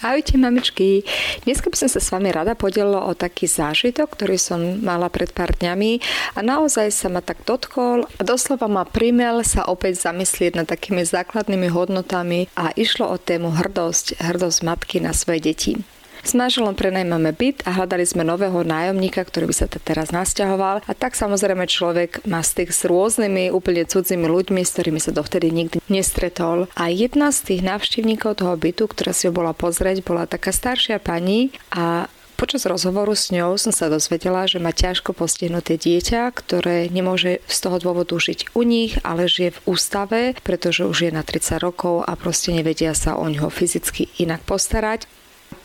Ahojte mamičky, dnes by som sa s vami rada podelila o taký zážitok, ktorý som mala pred pár dňami a naozaj sa ma tak dotkol a doslova ma primel sa opäť zamyslieť nad takými základnými hodnotami a išlo o tému hrdosť, hrdosť matky na svoje deti. S manželom prenajmame byt a hľadali sme nového nájomníka, ktorý by sa teraz nasťahoval. A tak samozrejme človek má styk s rôznymi úplne cudzími ľuďmi, s ktorými sa dovtedy nikdy nestretol. A jedna z tých návštevníkov toho bytu, ktorá si ho bola pozrieť, bola taká staršia pani a Počas rozhovoru s ňou som sa dozvedela, že má ťažko postihnuté dieťa, ktoré nemôže z toho dôvodu žiť u nich, ale žije v ústave, pretože už je na 30 rokov a proste nevedia sa o ňoho fyzicky inak postarať.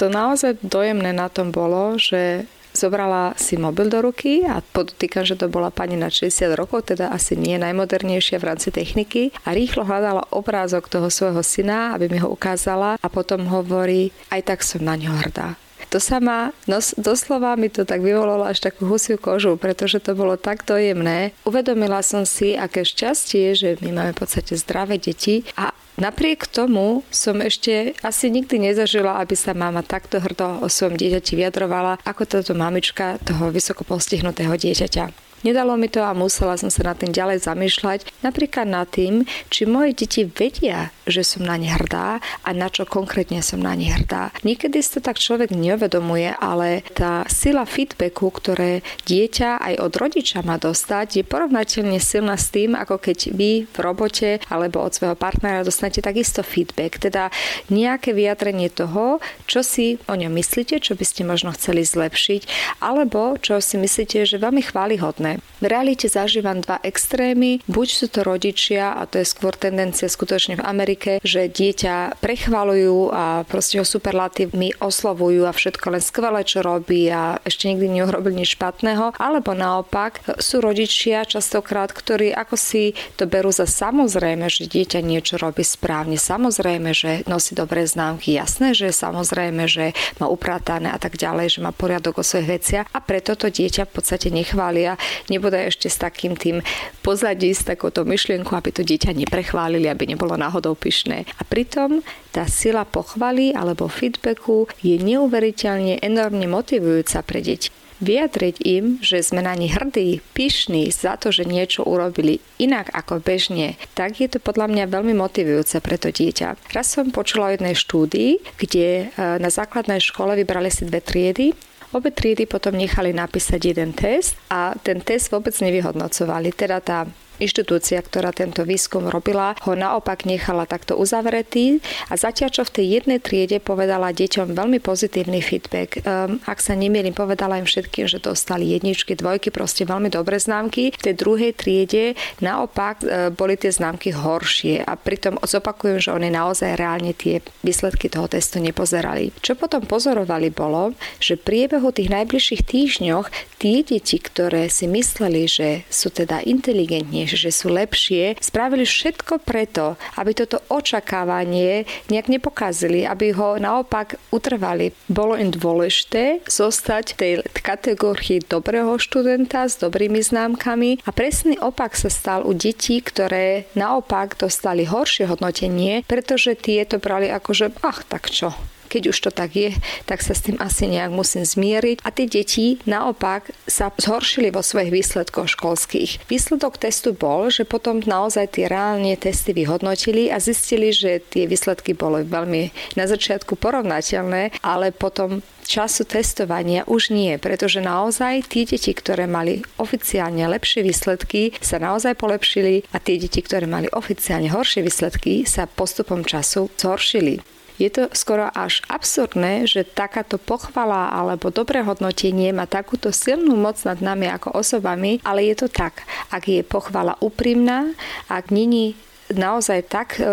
To naozaj dojemné na tom bolo, že zobrala si mobil do ruky a podotýkam, že to bola pani na 60 rokov, teda asi nie najmodernejšia v rámci techniky a rýchlo hľadala obrázok toho svojho syna, aby mi ho ukázala a potom hovorí, aj tak som na ňo hrdá. To sa ma, no, doslova mi to tak vyvolalo až takú husiu kožu, pretože to bolo tak dojemné. Uvedomila som si, aké šťastie, že my máme v podstate zdravé deti a Napriek tomu som ešte asi nikdy nezažila, aby sa mama takto hrdo o svojom dieťati vyjadrovala, ako táto mamička toho vysoko postihnutého dieťaťa. Nedalo mi to a musela som sa nad tým ďalej zamýšľať, napríklad nad tým, či moje deti vedia, že som na ne hrdá a na čo konkrétne som na ne hrdá. Niekedy si to tak človek neuvedomuje, ale tá sila feedbacku, ktoré dieťa aj od rodiča má dostať, je porovnateľne silná s tým, ako keď vy v robote alebo od svojho partnera dostanete takisto feedback, teda nejaké vyjadrenie toho, čo si o ňom myslíte, čo by ste možno chceli zlepšiť, alebo čo si myslíte, že veľmi chválihodné. V realite zažívam dva extrémy. Buď sú to rodičia, a to je skôr tendencia skutočne v Amerike, že dieťa prechvalujú a proste ho superlatívmi oslovujú a všetko len skvelé, čo robí a ešte nikdy neurobil nič špatného. Alebo naopak sú rodičia častokrát, ktorí ako si to berú za samozrejme, že dieťa niečo robí správne. Samozrejme, že nosí dobré známky. Jasné, že samozrejme, že má upratané a tak ďalej, že má poriadok o svojich veciach a preto to dieťa v podstate nechvália nebude ešte s takým tým pozadí, s takouto myšlienkou, aby to dieťa neprechválili, aby nebolo náhodou pyšné. A pritom tá sila pochvaly alebo feedbacku je neuveriteľne enormne motivujúca pre deti vyjadriť im, že sme na nich hrdí, pyšní za to, že niečo urobili inak ako bežne, tak je to podľa mňa veľmi motivujúce pre to dieťa. Raz som počula o jednej štúdii, kde e, na základnej škole vybrali si dve triedy Obe triedy potom nechali napísať jeden test a ten test vôbec nevyhodnocovali. Teda tá inštitúcia, ktorá tento výskum robila, ho naopak nechala takto uzavretý a zatiaľ, čo v tej jednej triede povedala deťom veľmi pozitívny feedback. Um, ak sa nemierim, povedala im všetkým, že dostali jedničky, dvojky, proste veľmi dobré známky. V tej druhej triede naopak uh, boli tie známky horšie a pritom zopakujem, že oni naozaj reálne tie výsledky toho testu nepozerali. Čo potom pozorovali bolo, že priebehu tých najbližších týždňoch tie deti, ktoré si mysleli, že sú teda že sú lepšie, spravili všetko preto, aby toto očakávanie nejak nepokazili, aby ho naopak utrvali. Bolo im dôležité zostať v tej kategórii dobrého študenta s dobrými známkami a presný opak sa stal u detí, ktoré naopak dostali horšie hodnotenie, pretože tieto brali ako, že ach, tak čo, keď už to tak je, tak sa s tým asi nejak musím zmieriť. A tie deti naopak sa zhoršili vo svojich výsledkoch školských. Výsledok testu bol, že potom naozaj tie reálne testy vyhodnotili a zistili, že tie výsledky boli veľmi na začiatku porovnateľné, ale potom času testovania už nie, pretože naozaj tie deti, ktoré mali oficiálne lepšie výsledky, sa naozaj polepšili a tie deti, ktoré mali oficiálne horšie výsledky, sa postupom času zhoršili. Je to skoro až absurdné, že takáto pochvala alebo dobré hodnotenie má takúto silnú moc nad nami ako osobami, ale je to tak. Ak je pochvala úprimná, ak není naozaj tak e,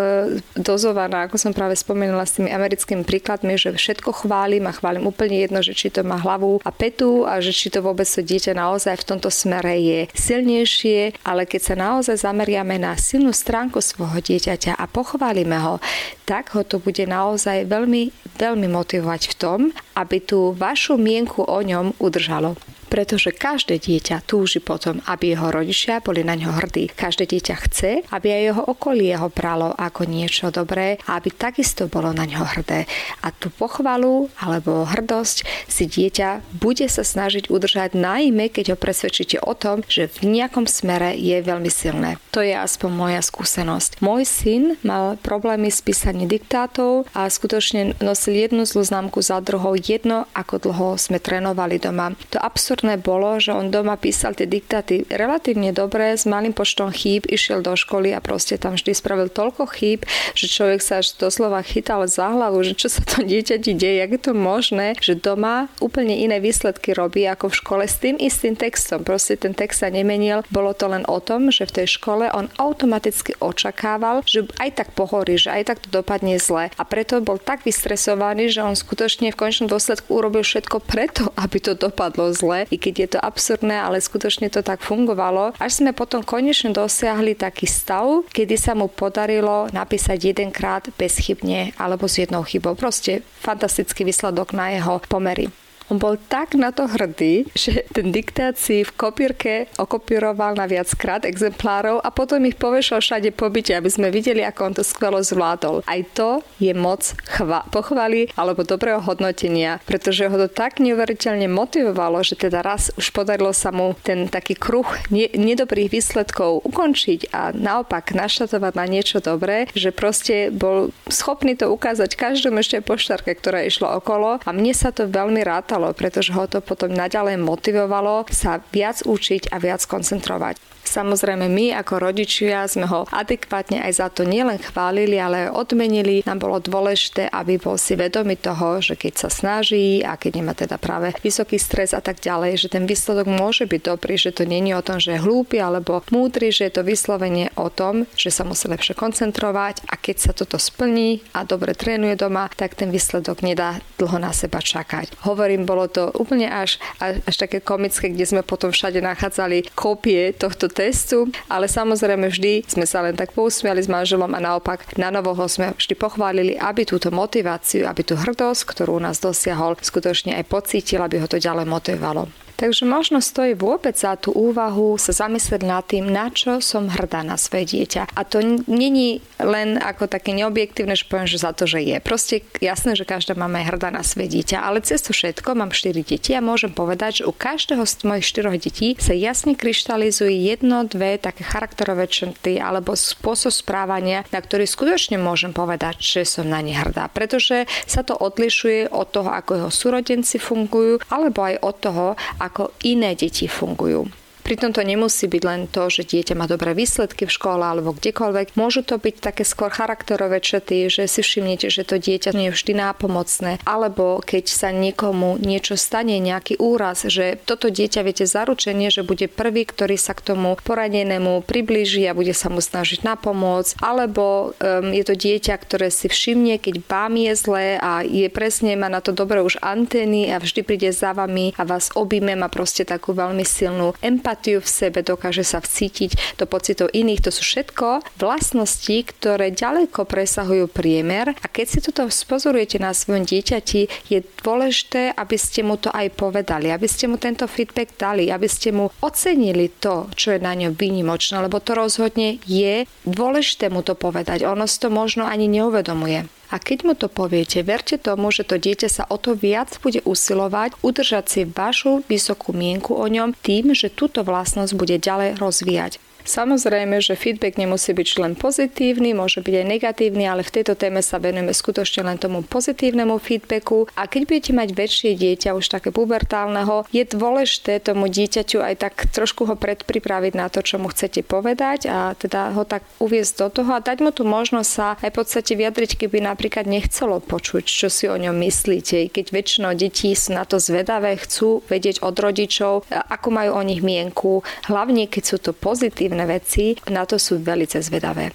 dozovaná, ako som práve spomenula s tými americkými príkladmi, že všetko chválim a chválim úplne jedno, že či to má hlavu a petu a že či to vôbec to dieťa naozaj v tomto smere je silnejšie, ale keď sa naozaj zameriame na silnú stránku svojho dieťaťa a pochválime ho, tak ho to bude naozaj veľmi, veľmi motivovať v tom, aby tú vašu mienku o ňom udržalo pretože každé dieťa túži potom, aby jeho rodičia boli na ňo hrdí. Každé dieťa chce, aby aj jeho okolie ho bralo ako niečo dobré a aby takisto bolo na ňo hrdé. A tú pochvalu alebo hrdosť si dieťa bude sa snažiť udržať najmä, keď ho presvedčíte o tom, že v nejakom smere je veľmi silné. To je aspoň moja skúsenosť. Môj syn mal problémy s písaním diktátov a skutočne nosil jednu zlú známku za druhou, jedno ako dlho sme trénovali doma. To absurd absurdné bolo, že on doma písal tie diktáty relatívne dobre, s malým počtom chýb, išiel do školy a proste tam vždy spravil toľko chýb, že človek sa až doslova chytal za hlavu, že čo sa to dieťa ti deje, jak je to možné, že doma úplne iné výsledky robí ako v škole s tým istým textom. Proste ten text sa nemenil, bolo to len o tom, že v tej škole on automaticky očakával, že aj tak pohorí, že aj tak to dopadne zle. A preto bol tak vystresovaný, že on skutočne v konečnom dôsledku urobil všetko preto, aby to dopadlo zle i keď je to absurdné, ale skutočne to tak fungovalo. Až sme potom konečne dosiahli taký stav, kedy sa mu podarilo napísať jedenkrát bezchybne alebo s jednou chybou. Proste fantastický výsledok na jeho pomery. On bol tak na to hrdý, že ten diktát v kopírke okopíroval na viackrát exemplárov a potom ich povešal všade po byte, aby sme videli, ako on to skvelo zvládol. Aj to je moc chva- pochvaly alebo dobrého hodnotenia, pretože ho to tak neuveriteľne motivovalo, že teda raz už podarilo sa mu ten taký kruh ne- nedobrých výsledkov ukončiť a naopak naštatovať na niečo dobré, že proste bol schopný to ukázať každému ešte poštárke, ktorá išla okolo a mne sa to veľmi rátalo, pretože ho to potom naďalej motivovalo sa viac učiť a viac koncentrovať. Samozrejme, my ako rodičia sme ho adekvátne aj za to nielen chválili, ale odmenili. Nám bolo dôležité, aby bol si vedomý toho, že keď sa snaží a keď nemá teda práve vysoký stres a tak ďalej, že ten výsledok môže byť dobrý, že to není o tom, že je hlúpy alebo múdry, že je to vyslovene o tom, že sa musí lepšie koncentrovať a keď sa toto splní a dobre trénuje doma, tak ten výsledok nedá dlho na seba čakať. Hovorím, bolo to úplne až, až, až také komické, kde sme potom všade nachádzali kópie tohto testu, ale samozrejme vždy sme sa len tak pousmiali s manželom a naopak na novoho sme vždy pochválili, aby túto motiváciu, aby tú hrdosť, ktorú nás dosiahol, skutočne aj pocítil, aby ho to ďalej motivovalo. Takže možno stojí vôbec za tú úvahu sa zamyslieť nad tým, na čo som hrdá na svoje dieťa. A to není len ako také neobjektívne, že poviem, že za to, že je. Proste jasné, že každá mama je hrdá na svoje dieťa, ale cez to všetko mám 4 deti a môžem povedať, že u každého z mojich 4 detí sa jasne kryštalizuje jedno, dve také charakterové črty alebo spôsob správania, na ktorý skutočne môžem povedať, že som na ne hrdá, pretože sa to odlišuje od toho, ako jeho súrodenci fungujú, alebo aj od toho, ako ako iné deti fungujú. Pritom to nemusí byť len to, že dieťa má dobré výsledky v škole alebo kdekoľvek. Môžu to byť také skôr charakterové čety, že si všimnete, že to dieťa nie je vždy nápomocné, alebo keď sa niekomu niečo stane, nejaký úraz, že toto dieťa viete zaručenie, že bude prvý, ktorý sa k tomu poranenému priblíži a bude sa mu snažiť na pomoc, alebo um, je to dieťa, ktoré si všimne, keď vám je zlé a je presne, má na to dobre už antény a vždy príde za vami a vás objíme, má proste takú veľmi silnú empatiu empatiu v sebe, dokáže sa vcítiť do pocitov iných. To sú všetko vlastnosti, ktoré ďaleko presahujú priemer a keď si toto spozorujete na svojom dieťati, je dôležité, aby ste mu to aj povedali, aby ste mu tento feedback dali, aby ste mu ocenili to, čo je na ňom výnimočné, lebo to rozhodne je dôležité mu to povedať. Ono si to možno ani neuvedomuje. A keď mu to poviete, verte tomu, že to dieťa sa o to viac bude usilovať udržať si vašu vysokú mienku o ňom tým, že túto vlastnosť bude ďalej rozvíjať. Samozrejme, že feedback nemusí byť len pozitívny, môže byť aj negatívny, ale v tejto téme sa venujeme skutočne len tomu pozitívnemu feedbacku. A keď budete mať väčšie dieťa, už také pubertálneho, je dôležité tomu dieťaťu aj tak trošku ho predpripraviť na to, čo mu chcete povedať a teda ho tak uviezť do toho a dať mu tu možnosť sa aj v podstate vyjadriť, keby napríklad nechcelo počuť, čo si o ňom myslíte. Keď väčšinou detí sú na to zvedavé, chcú vedieť od rodičov, ako majú o nich mienku, hlavne keď sú to pozitívne negatívne veci, na to sú veľmi zvedavé.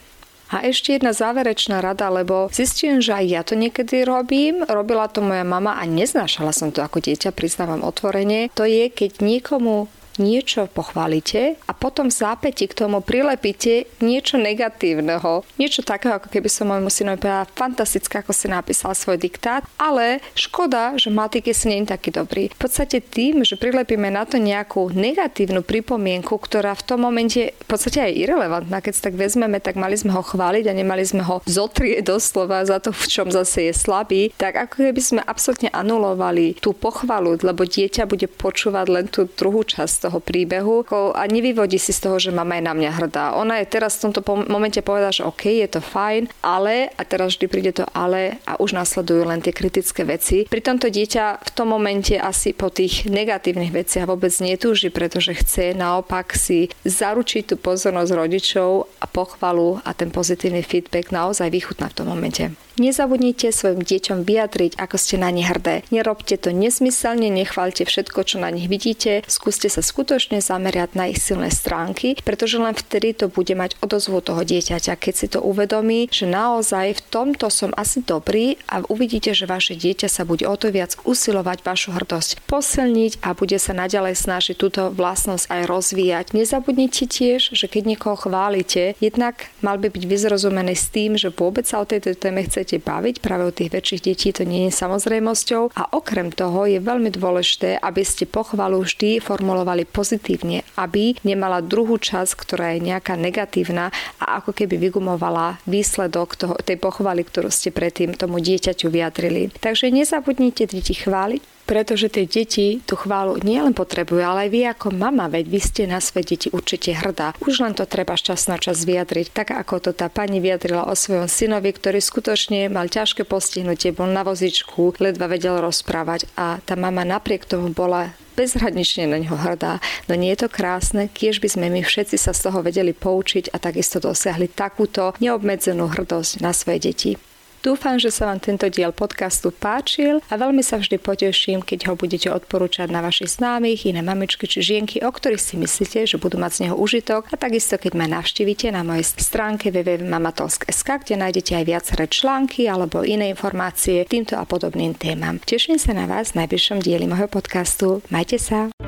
A ešte jedna záverečná rada, lebo zistím, že aj ja to niekedy robím. Robila to moja mama a neznášala som to ako dieťa, priznávam otvorene. To je, keď niekomu niečo pochválite a potom v zápäti k tomu prilepíte niečo negatívneho. Niečo takého, ako keby som môjmu synovi povedala, fantastické, ako si napísal svoj diktát, ale škoda, že matiky si nie je taký dobrý. V podstate tým, že prilepíme na to nejakú negatívnu pripomienku, ktorá v tom momente v podstate aj irrelevantná, keď si tak vezmeme, tak mali sme ho chváliť a nemali sme ho zotrieť doslova za to, v čom zase je slabý, tak ako keby sme absolútne anulovali tú pochvalu, lebo dieťa bude počúvať len tú druhú časť toho príbehu a nevyvodí si z toho, že mama je na mňa hrdá. Ona je teraz v tomto momente povedala, že OK, je to fajn, ale a teraz vždy príde to ale a už nasledujú len tie kritické veci. Pri tomto dieťa v tom momente asi po tých negatívnych veciach vôbec netúži, pretože chce naopak si zaručiť tú pozornosť rodičov a pochvalu a ten pozitívny feedback naozaj vychutná v tom momente. Nezabudnite svojim deťom vyjadriť, ako ste na ne hrdé. Nerobte to nesmyselne, nechválte všetko, čo na nich vidíte. Skúste sa skutočne zameriať na ich silné stránky, pretože len vtedy to bude mať odozvu toho dieťaťa, keď si to uvedomí, že naozaj v tomto som asi dobrý a uvidíte, že vaše dieťa sa bude o to viac usilovať vašu hrdosť posilniť a bude sa naďalej snažiť túto vlastnosť aj rozvíjať. Nezabudnite tiež, že keď niekoho chválite, jednak mal by byť vyzrozumený s tým, že vôbec sa o tejto téme chce chcete baviť, práve u tých väčších detí to nie je samozrejmosťou a okrem toho je veľmi dôležité, aby ste pochvalu vždy formulovali pozitívne, aby nemala druhú časť, ktorá je nejaká negatívna a ako keby vygumovala výsledok toho, tej pochvaly, ktorú ste predtým tomu dieťaťu vyjadrili. Takže nezabudnite deti chváliť, pretože tie deti tú chválu nielen potrebujú, ale aj vy ako mama, veď vy ste na svoje deti určite hrdá. Už len to treba čas na čas vyjadriť, tak ako to tá pani vyjadrila o svojom synovi, ktorý skutočne mal ťažké postihnutie, bol na vozičku, ledva vedel rozprávať a tá mama napriek tomu bola bezhranične na ňo hrdá. No nie je to krásne, kiež by sme my všetci sa z toho vedeli poučiť a takisto dosiahli takúto neobmedzenú hrdosť na svoje deti. Dúfam, že sa vám tento diel podcastu páčil a veľmi sa vždy poteším, keď ho budete odporúčať na vašich známych, iné mamičky či žienky, o ktorých si myslíte, že budú mať z neho užitok a takisto keď ma navštívite na mojej stránke www.mamatolsk.sk, kde nájdete aj viaceré články alebo iné informácie týmto a podobným témam. Teším sa na vás v najbližšom dieli môjho podcastu. Majte sa!